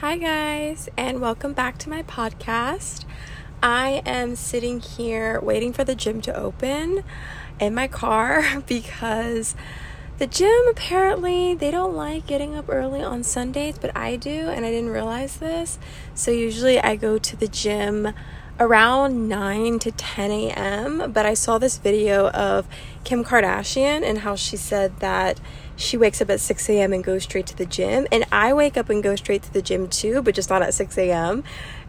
Hi, guys, and welcome back to my podcast. I am sitting here waiting for the gym to open in my car because the gym apparently they don't like getting up early on Sundays, but I do, and I didn't realize this. So, usually, I go to the gym around 9 to 10 a.m. But I saw this video of Kim Kardashian and how she said that she wakes up at 6 a.m. and goes straight to the gym. And I wake up and go straight to the gym too, but just not at 6 a.m.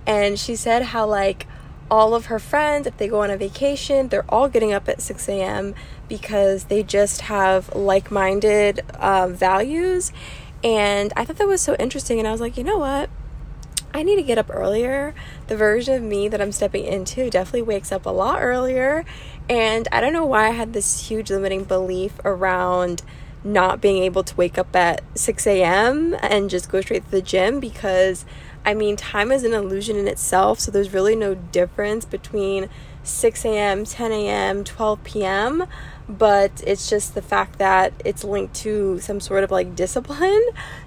And she said how, like, all of her friends, if they go on a vacation, they're all getting up at 6 a.m. because they just have like minded um, values. And I thought that was so interesting. And I was like, you know what? I need to get up earlier. The version of me that I'm stepping into definitely wakes up a lot earlier. And I don't know why I had this huge limiting belief around not being able to wake up at 6 a.m. and just go straight to the gym because I mean, time is an illusion in itself. So there's really no difference between 6 a.m., 10 a.m., 12 p.m. But it's just the fact that it's linked to some sort of like discipline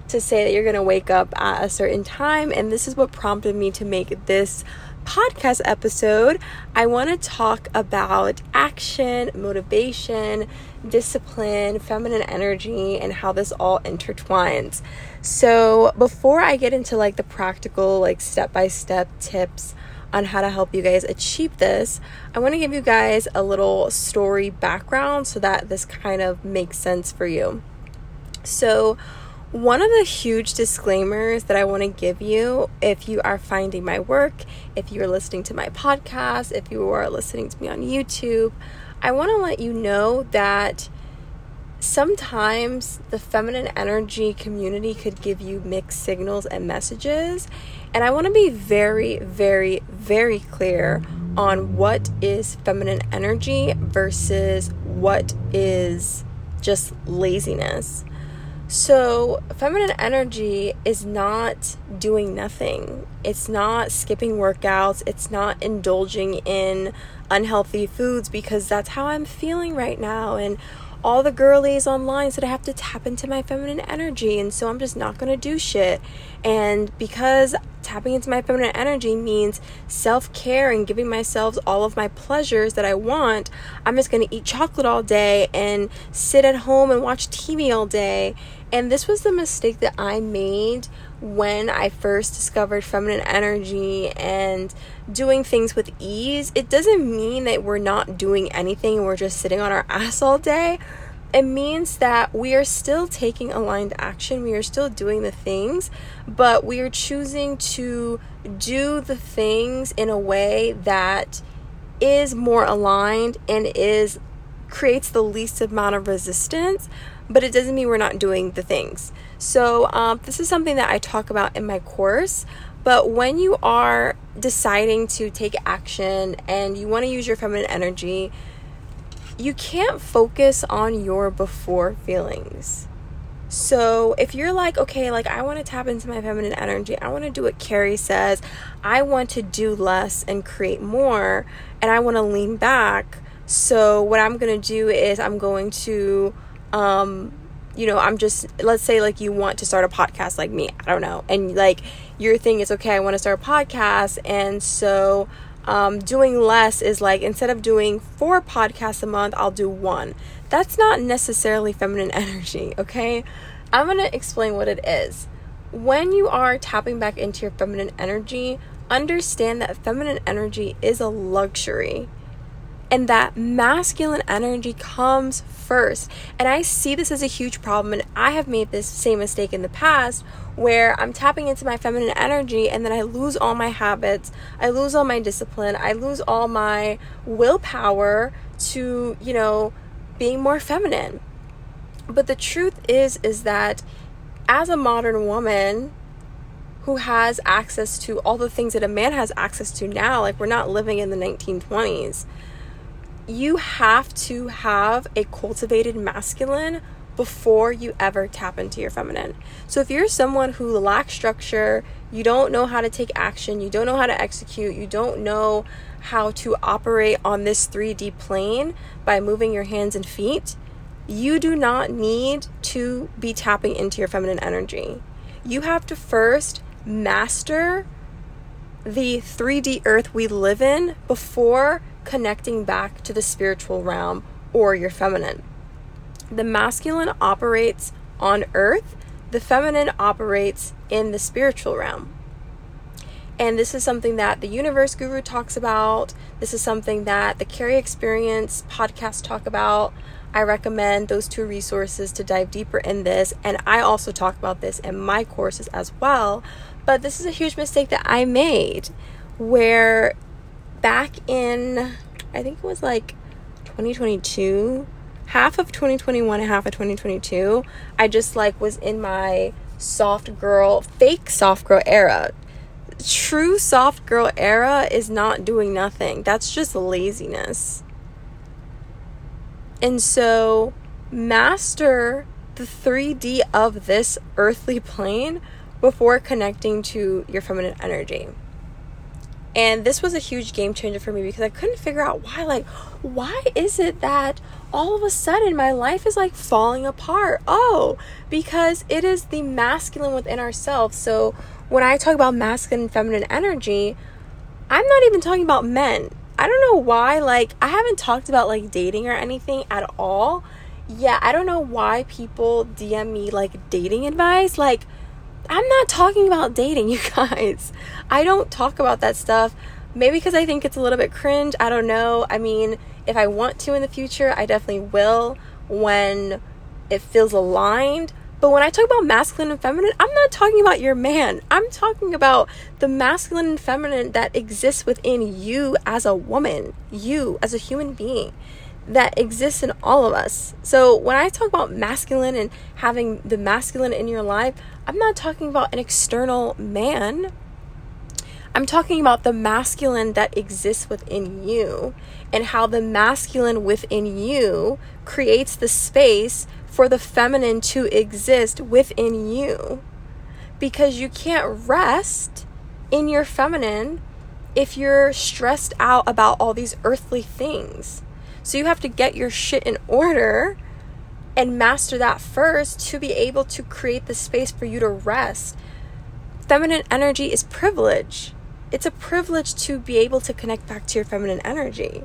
to say that you're to wake up at a certain time. And this is what prompted me to make this podcast episode. I want to talk about action, motivation, discipline, feminine energy, and how this all intertwines. So, before I get into like the practical, like step by step tips on how to help you guys achieve this, I want to give you guys a little story background so that this kind of makes sense for you. So, one of the huge disclaimers that I want to give you if you are finding my work, if you're listening to my podcast, if you are listening to me on YouTube, I want to let you know that sometimes the feminine energy community could give you mixed signals and messages. And I want to be very, very, very clear on what is feminine energy versus what is just laziness. So, feminine energy is not doing nothing. It's not skipping workouts. It's not indulging in unhealthy foods because that's how I'm feeling right now. And all the girlies online said I have to tap into my feminine energy, and so I'm just not gonna do shit. And because tapping into my feminine energy means self care and giving myself all of my pleasures that I want, I'm just gonna eat chocolate all day and sit at home and watch TV all day. And this was the mistake that I made when I first discovered feminine energy and doing things with ease, it doesn't mean that we're not doing anything, and we're just sitting on our ass all day. It means that we are still taking aligned action, we are still doing the things, but we are choosing to do the things in a way that is more aligned and is creates the least amount of resistance but it doesn't mean we're not doing the things. So, um, this is something that I talk about in my course. But when you are deciding to take action and you want to use your feminine energy, you can't focus on your before feelings. So if you're like, okay, like I want to tap into my feminine energy, I want to do what Keri says, I want to do less and create more, and I want to lean back. So what I'm going to do is I'm going to um you know i'm just let's say like you want to start a podcast like me i don't know and like your thing is okay i want to start a podcast and so um, doing less is like instead of doing four podcasts a month i'll do one. That's not necessarily feminine energy okay? I'm to explain what it is. When you are tapping back into your feminine energy understand that feminine energy is a luxury and that masculine energy comes first. And I see this as a huge problem, and I have made this same mistake in the past where I'm tapping into my feminine energy and then I lose all my habits, I lose all my discipline, I lose all my willpower to, you know, being more feminine. But the truth is is that as a modern woman, who has access to all the things that a man has access to now. Like, we're not living in the 1920s you have to have a cultivated masculine before you ever tap into your feminine. So if you're someone who lacks structure, you don't know how to take action, you don't know how to execute, you don't know how to operate on this 3D plane by moving your hands and feet, you do not need to be tapping into your feminine energy. You have to first master the 3D earth we live in before connecting back to the spiritual realm or your feminine. The masculine operates on earth, the feminine operates in the spiritual realm. And this is something that the Universe Guru talks about. This is something that the Carrie Experience podcast talk about. I recommend those two resources to dive deeper in this. And I also talk about this in my courses as well. But this is a huge mistake that I made where back in, I think it was like 2022, half of 2021 and half of 2022, I just like was in my soft girl, fake soft girl era. True soft girl era is not doing nothing. That's just laziness. And so, master the 3D of this earthly plane before connecting to your feminine energy. And this was a huge game changer for me because I couldn't figure out why, like, why is it that all of a sudden my life is like falling apart? Oh, because it is the masculine within ourselves. So when I talk about masculine and feminine energy, I'm not even talking about men. I don't know why, like, I haven't talked about like dating or anything at all. Yeah, I don't know why people DM me like dating advice. Like, I'm not talking about dating, you guys. I don't talk about that stuff. Maybe because I think it's a little bit cringe. I don't know. I mean, if I want to in the future, I definitely will when it feels aligned. But when I talk about masculine and feminine, I'm not talking about your man. I'm talking about the masculine and feminine that exists within you as a woman, you as a human being that exists in all of us. So when I talk about masculine and having the masculine in your life, I'm not talking about an external man. I'm talking about the masculine that exists within you and how the masculine within you creates the space for the feminine to exist within you. Because you can't rest in your feminine if you're stressed out about all these earthly things. So you have to get your shit in order and master that first to be able to create the space for you to rest. Feminine energy is privilege. It's a privilege to be able to connect back to your feminine energy.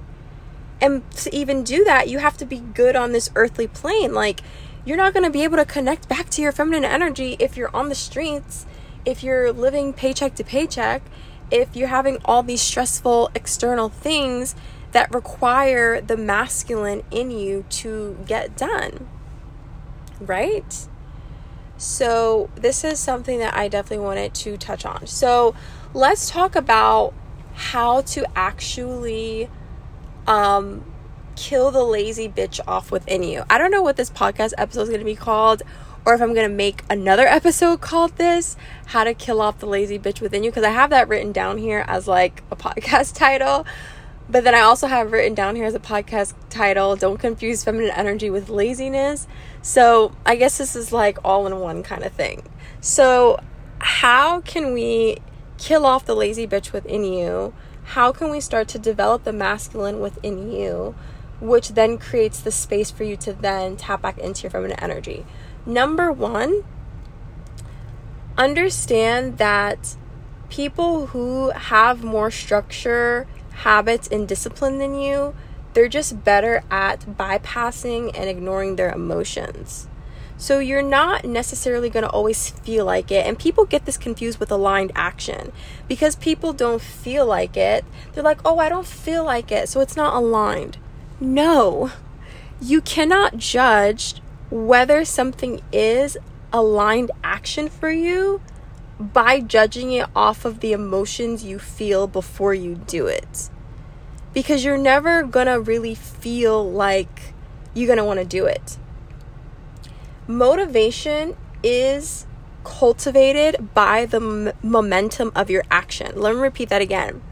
And to even do that, you have to be good on this earthly plane. Like, you're not going to be able to connect back to your feminine energy if you're on the streets, if you're living paycheck to paycheck, if you're having all these stressful external things that require the masculine in you to get done. Right? So, this is something that I definitely wanted to touch on. So, let's talk about how to actually um, kill the lazy bitch off within you. I don't know what this podcast episode is going to be called or if I'm going to make another episode called this, How to Kill Off the Lazy Bitch Within You, because I have that written down here as like a podcast title. But then I also have written down here as a podcast title, Don't Confuse Feminine Energy with Laziness. So I guess this is like all in one kind of thing. So, how can we kill off the lazy bitch within you? How can we start to develop the masculine within you, which then creates the space for you to then tap back into your feminine energy? Number one, understand that people who have more structure habits and discipline than you, they're just better at bypassing and ignoring their emotions. So you're not necessarily going to always feel like it. And people get this confused with aligned action because people don't feel like it. They're like, oh, I don't feel like it. So it's not aligned. No, you cannot judge whether something is aligned action for you by judging it off of the emotions you feel before you do it. Because you're never gonna really feel like you're gonna wanna do it. Motivation is cultivated by the m- momentum of your action. Let me repeat that again.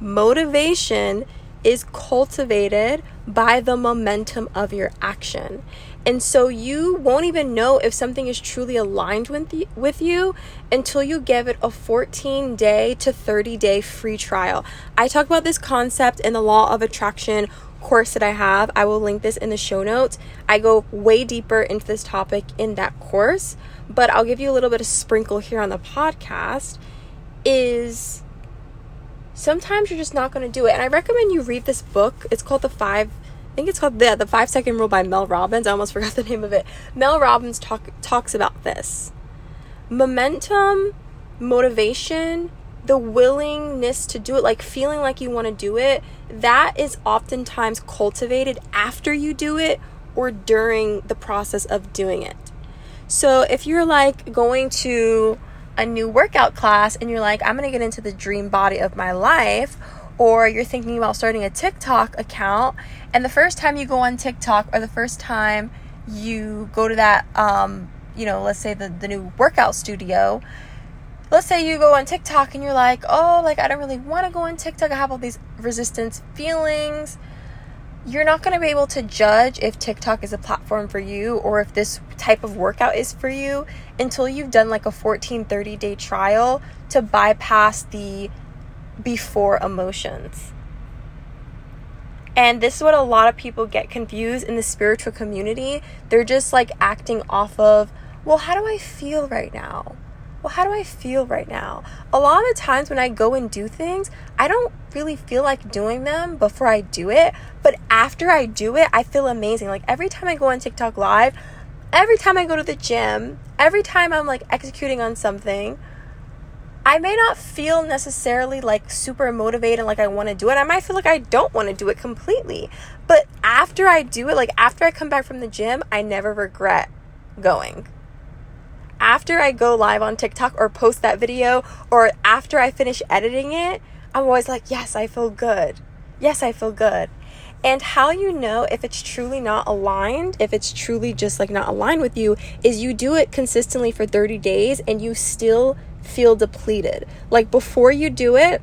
Motivation is cultivated by the momentum of your action. And so you won't even know if something is truly aligned with you, with you until you give it a 14 day to 30 day free trial. I talk about this concept in the law of attraction course that I have. I will link this in the show notes. I go way deeper into this topic in that course, but I'll give you a little bit of sprinkle here on the podcast is sometimes you're just not going to do it. And I recommend you read this book. It's called The Five I think it's called the the 5 second rule by Mel Robbins. I almost forgot the name of it. Mel Robbins talk talks about this. Momentum, motivation, the willingness to do it, like feeling like you want to do it, that is oftentimes cultivated after you do it or during the process of doing it. So if you're like going to a new workout class and you're like, I'm going to get into the dream body of my life, or you're thinking about starting a TikTok account, and the first time you go on TikTok or the first time you go to that, um, you know, let's say the, the new workout studio, let's say you go on TikTok and you're like, oh, like I don't really want to go on TikTok. I have all these resistance feelings. You're not going to be able to judge if TikTok is a platform for you or if this type of workout is for you until you've done like a 14, 30 day trial to bypass the before emotions. And this is what a lot of people get confused in the spiritual community. They're just like acting off of, well, how do I feel right now? well, how do I feel right now? A lot of the times when I go and do things, I don't really feel like doing them before I do it. But after I do it, I feel amazing. Like every time I go on TikTok Live, every time I go to the gym, every time I'm like executing on something, I may not feel necessarily like super motivated, like I want to do it. I might feel like I don't want to do it completely. But after I do it, like after I come back from the gym, I never regret going after I go live on TikTok or post that video or after I finish editing it, I'm always like, yes, I feel good. Yes, I feel good. And how you know if it's truly not aligned, if it's truly just like not aligned with you, is you do it consistently for 30 days and you still feel depleted. Like before you do it,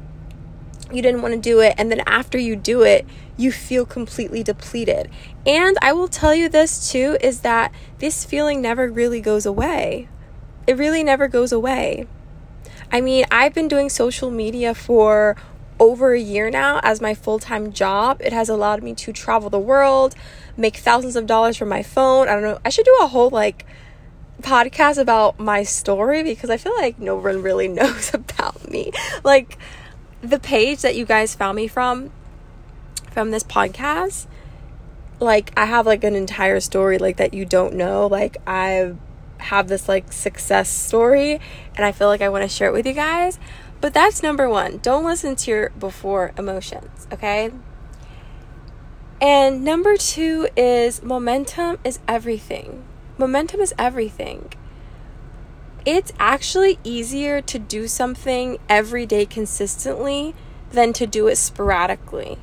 you didn't want to do it. And then after you do it, you feel completely depleted. And I will tell you this too is that this feeling never really goes away it really never goes away. I mean, I've been doing social media for over a year now as my full time job. It has allowed me to travel the world, make thousands of dollars from my phone. I don't know. I should do a whole like podcast about my story because I feel like no one really knows about me. Like the page that you guys found me from from this podcast, like I have like an entire story like that you don't know. Like I've this like success story and I feel like I want to share it with you guys. But that's number one. Don't listen to your before emotions, okay? And number two is momentum is everything. Momentum is everything. It's actually easier to do something every day consistently than to do it sporadically.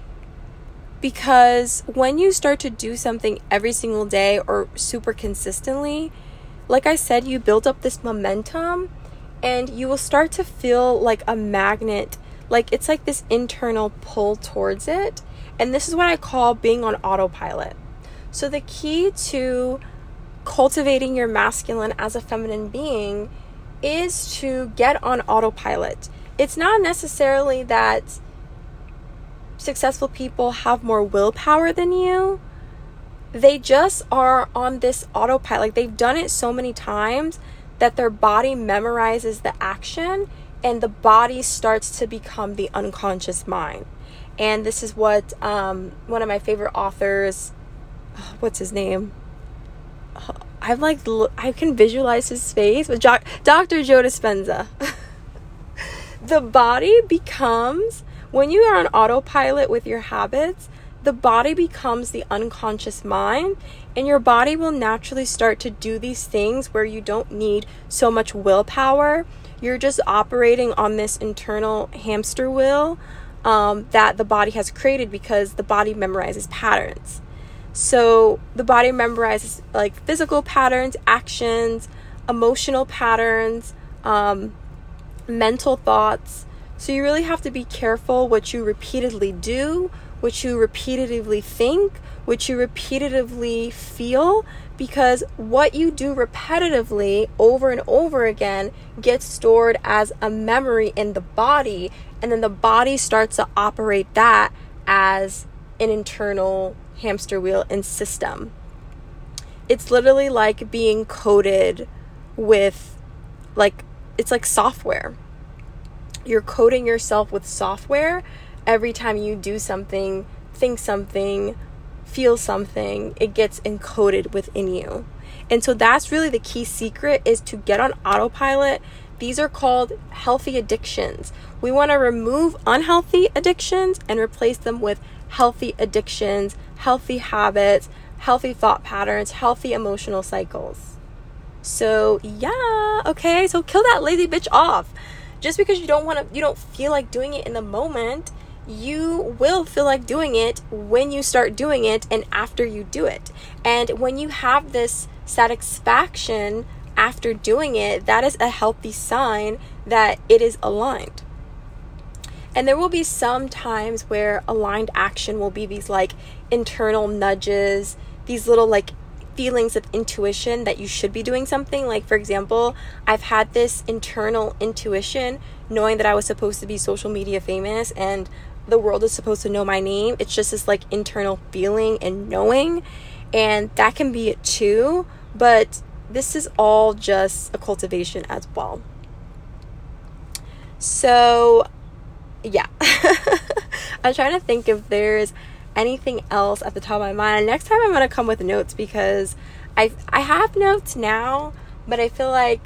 Because when you start to do something every single day or super consistently, like I said, you build up this momentum and you will start to feel like a magnet. Like it's like this internal pull towards it. And this is what I call being on autopilot. So, the key to cultivating your masculine as a feminine being is to get on autopilot. It's not necessarily that successful people have more willpower than you they just are on this autopilot. Like they've done it so many times that their body memorizes the action and the body starts to become the unconscious mind. And this is what um, one of my favorite authors, what's his name? I've like, I can visualize his face, but Dr. Joe Dispenza. the body becomes, when you are on autopilot with your habits, the body becomes the unconscious mind, and your body will naturally start to do these things where you don't need so much willpower. You're just operating on this internal hamster wheel um, that the body has created because the body memorizes patterns. So the body memorizes like physical patterns, actions, emotional patterns, um, mental thoughts. So you really have to be careful what you repeatedly do what you repeatedly think, what you repeatedly feel, because what you do repetitively over and over again gets stored as a memory in the body, and then the body starts to operate that as an internal hamster wheel and system. It's literally like being coded with, like, it's like software. you're coding yourself with software every time you do something, think something, feel something, it gets encoded within you. And so that's really the key secret is to get on autopilot. These are called healthy addictions. We want to remove unhealthy addictions and replace them with healthy addictions, healthy habits, healthy thought patterns, healthy emotional cycles. So, yeah, okay, so kill that lazy bitch off. Just because you don't want to, you don't feel like doing it in the moment, you will feel like doing it when you start doing it and after you do it. And when you have this satisfaction after doing it, that is a healthy sign that it is aligned. And there will be some times where aligned action will be these like internal nudges, these little like feelings of intuition that you should be doing something. Like, for example, I've had this internal intuition knowing that I was supposed to be social media famous and the world is supposed to know my name. It's just this like internal feeling and knowing. And that can be it too. But this is all just a cultivation as well. So, yeah. I'm trying to think if there's anything else at the top of my mind. Next time I'm to come with notes because I I have notes now, but I feel like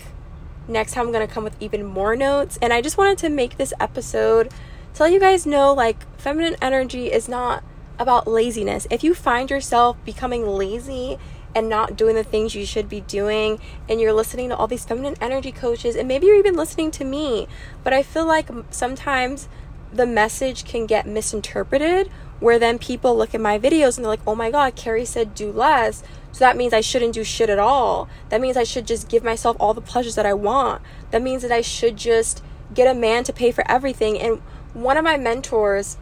next time I'm to come with even more notes and I just wanted to make this episode to let you guys know like feminine energy is not about laziness. If you find yourself becoming lazy and not doing the things you should be doing and you're listening to all these feminine energy coaches and maybe you're even listening to me, but I feel like sometimes the message can get misinterpreted where then people look at my videos and they're like, "Oh my god, Keri said do less." So that means I shouldn't do shit at all. That means I should just give myself all the pleasures that I want. That means that I should just get a man to pay for everything. And one of my mentors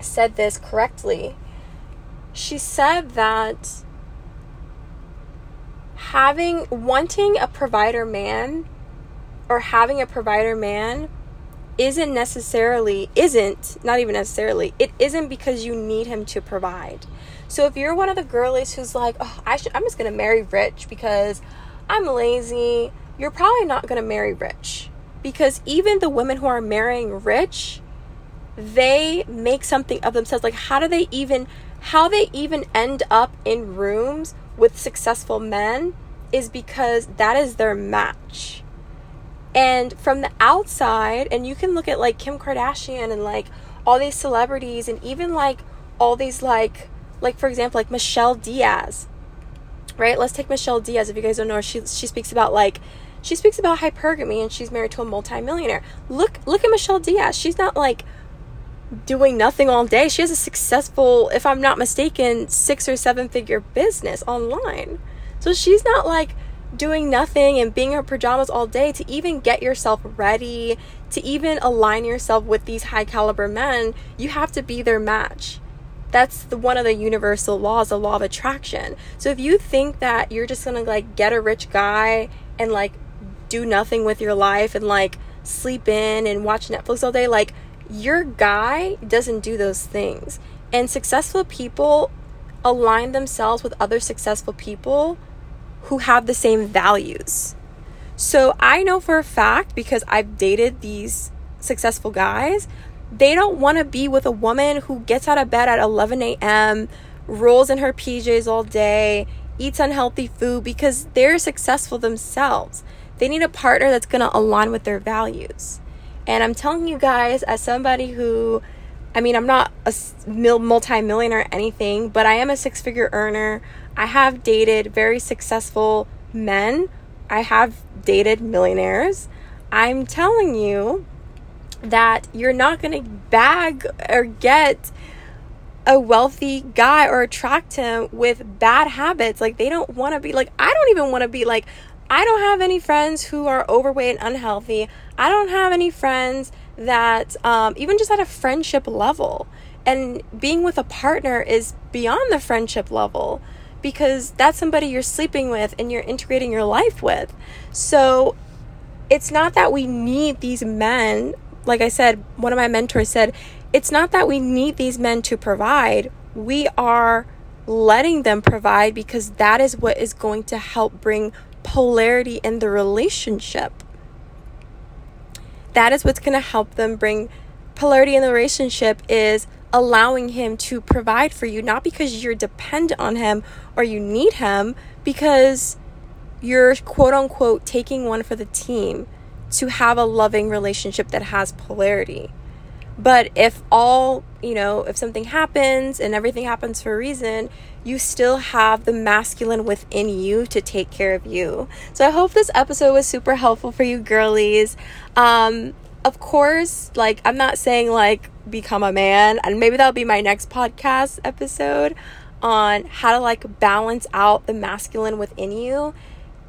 said this correctly. She said that having wanting a provider man or having a provider man isn't necessarily isn't not even necessarily it isn't because you need him to provide. So if you're one of the girlies who's like oh i should i'm just gonna marry rich because i'm lazy you're probably not gonna marry rich. Because even the women who are marrying rich they make something of themselves. Like how do they even how they even end up in rooms with successful men is because that is their match and from the outside and you can look at like kim kardashian and like all these celebrities and even like all these like like for example like michelle diaz right let's take michelle diaz if you guys don't know she she speaks about like she speaks about hypergamy and she's married to a multimillionaire look look at michelle diaz she's not like doing nothing all day. She has a successful, if I'm not mistaken, six or seven figure business online. So she's not like doing nothing and being in pajamas all day to even get yourself ready, to even align yourself with these high caliber men. You have to be their match. That's the one of the universal laws, the law of attraction. So if you think that you're just gonna like get a rich guy and like do nothing with your life and like sleep in and watch Netflix all day, like your guy doesn't do those things. And successful people align themselves with other successful people who have the same values. So I know for a fact because I've dated these successful guys, they don't want to be with a woman who gets out of bed at 11 a.m., rolls in her PJs all day, eats unhealthy food because they're successful themselves. They need a partner that's going to align with their values. And I'm telling you guys, as somebody who, I mean, I'm not a multi-millionaire or anything, but I am a six-figure earner. I have dated very successful men. I have dated millionaires. I'm telling you that you're not going to bag or get a wealthy guy or attract him with bad habits. Like, they don't want to be like, I don't even want to be like, I don't have any friends who are overweight and unhealthy. I don't have any friends that, um, even just at a friendship level. And being with a partner is beyond the friendship level because that's somebody you're sleeping with and you're integrating your life with. So it's not that we need these men. Like I said, one of my mentors said, it's not that we need these men to provide. We are letting them provide because that is what is going to help bring polarity in the relationship. That is what's going to help them bring polarity in the relationship is allowing him to provide for you not because you're dependent on him or you need him because you're quote unquote taking one for the team to have a loving relationship that has polarity. But if all, you know, if something happens and everything happens for a reason, you still have the masculine within you to take care of you. So I hope this episode was super helpful for you girlies. Um, of course, like, I'm not saying like become a man, and maybe that'll be my next podcast episode on how to like balance out the masculine within you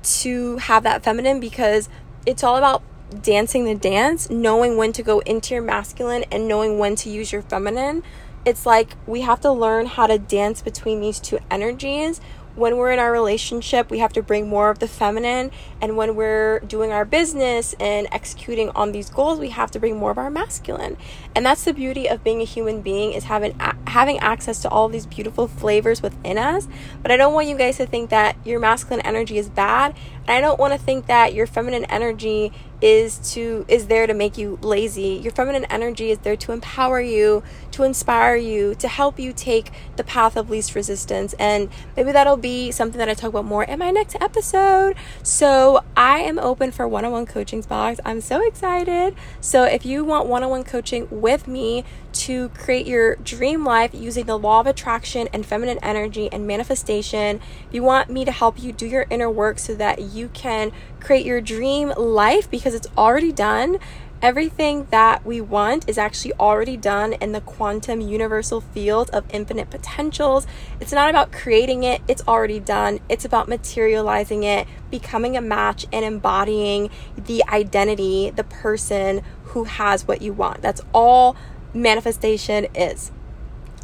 to have that feminine because it's all about dancing the dance, knowing when to go into your masculine and knowing when to use your feminine. It's like we have to learn how to dance between these two energies when we're in our relationship, we have to bring more of the feminine. And when we're doing our business and executing on these goals, we have to bring more of our masculine. And that's the beauty of being a human being is having having access to all these beautiful flavors within us. But I don't want you guys to think that your masculine energy is bad. And I don't want to think that your feminine energy is to is there to make you lazy. Your feminine energy is there to empower you, to inspire you, to help you take the path of least resistance. And maybe that'll be something that I talk about more in my next episode. So I am open for one-on-one coaching box. I'm so excited. So if you want one-on-one coaching with me to create your dream life using the law of attraction and feminine energy and manifestation, if you want me to help you do your inner work so that you can create your dream life because it's already done. Everything that we want is actually already done in the quantum universal field of infinite potentials. It's not about creating it, it's already done. It's about materializing it, becoming a match, and embodying the identity, the person who has what you want. That's all manifestation is.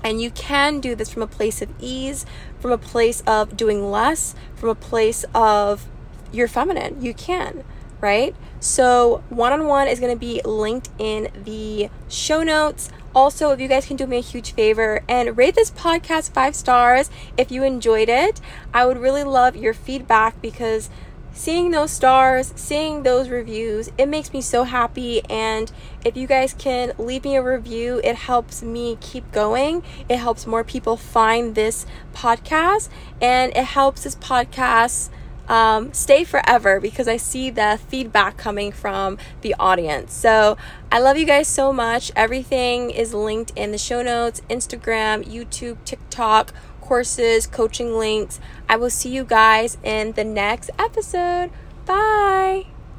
And you can do this from a place of ease, from a place of doing less, from a place of you're feminine. You can, right? So, one on one is going to be linked in the show notes. Also, if you guys can do me a huge favor and rate this podcast five stars if you enjoyed it, I would really love your feedback because seeing those stars, seeing those reviews, it makes me so happy. And if you guys can leave me a review, it helps me keep going. It helps more people find this podcast and it helps this podcast um, stay forever because I see the feedback coming from the audience. So I love you guys so much. Everything is linked in the show notes Instagram, YouTube, TikTok, courses, coaching links. I will see you guys in the next episode. Bye.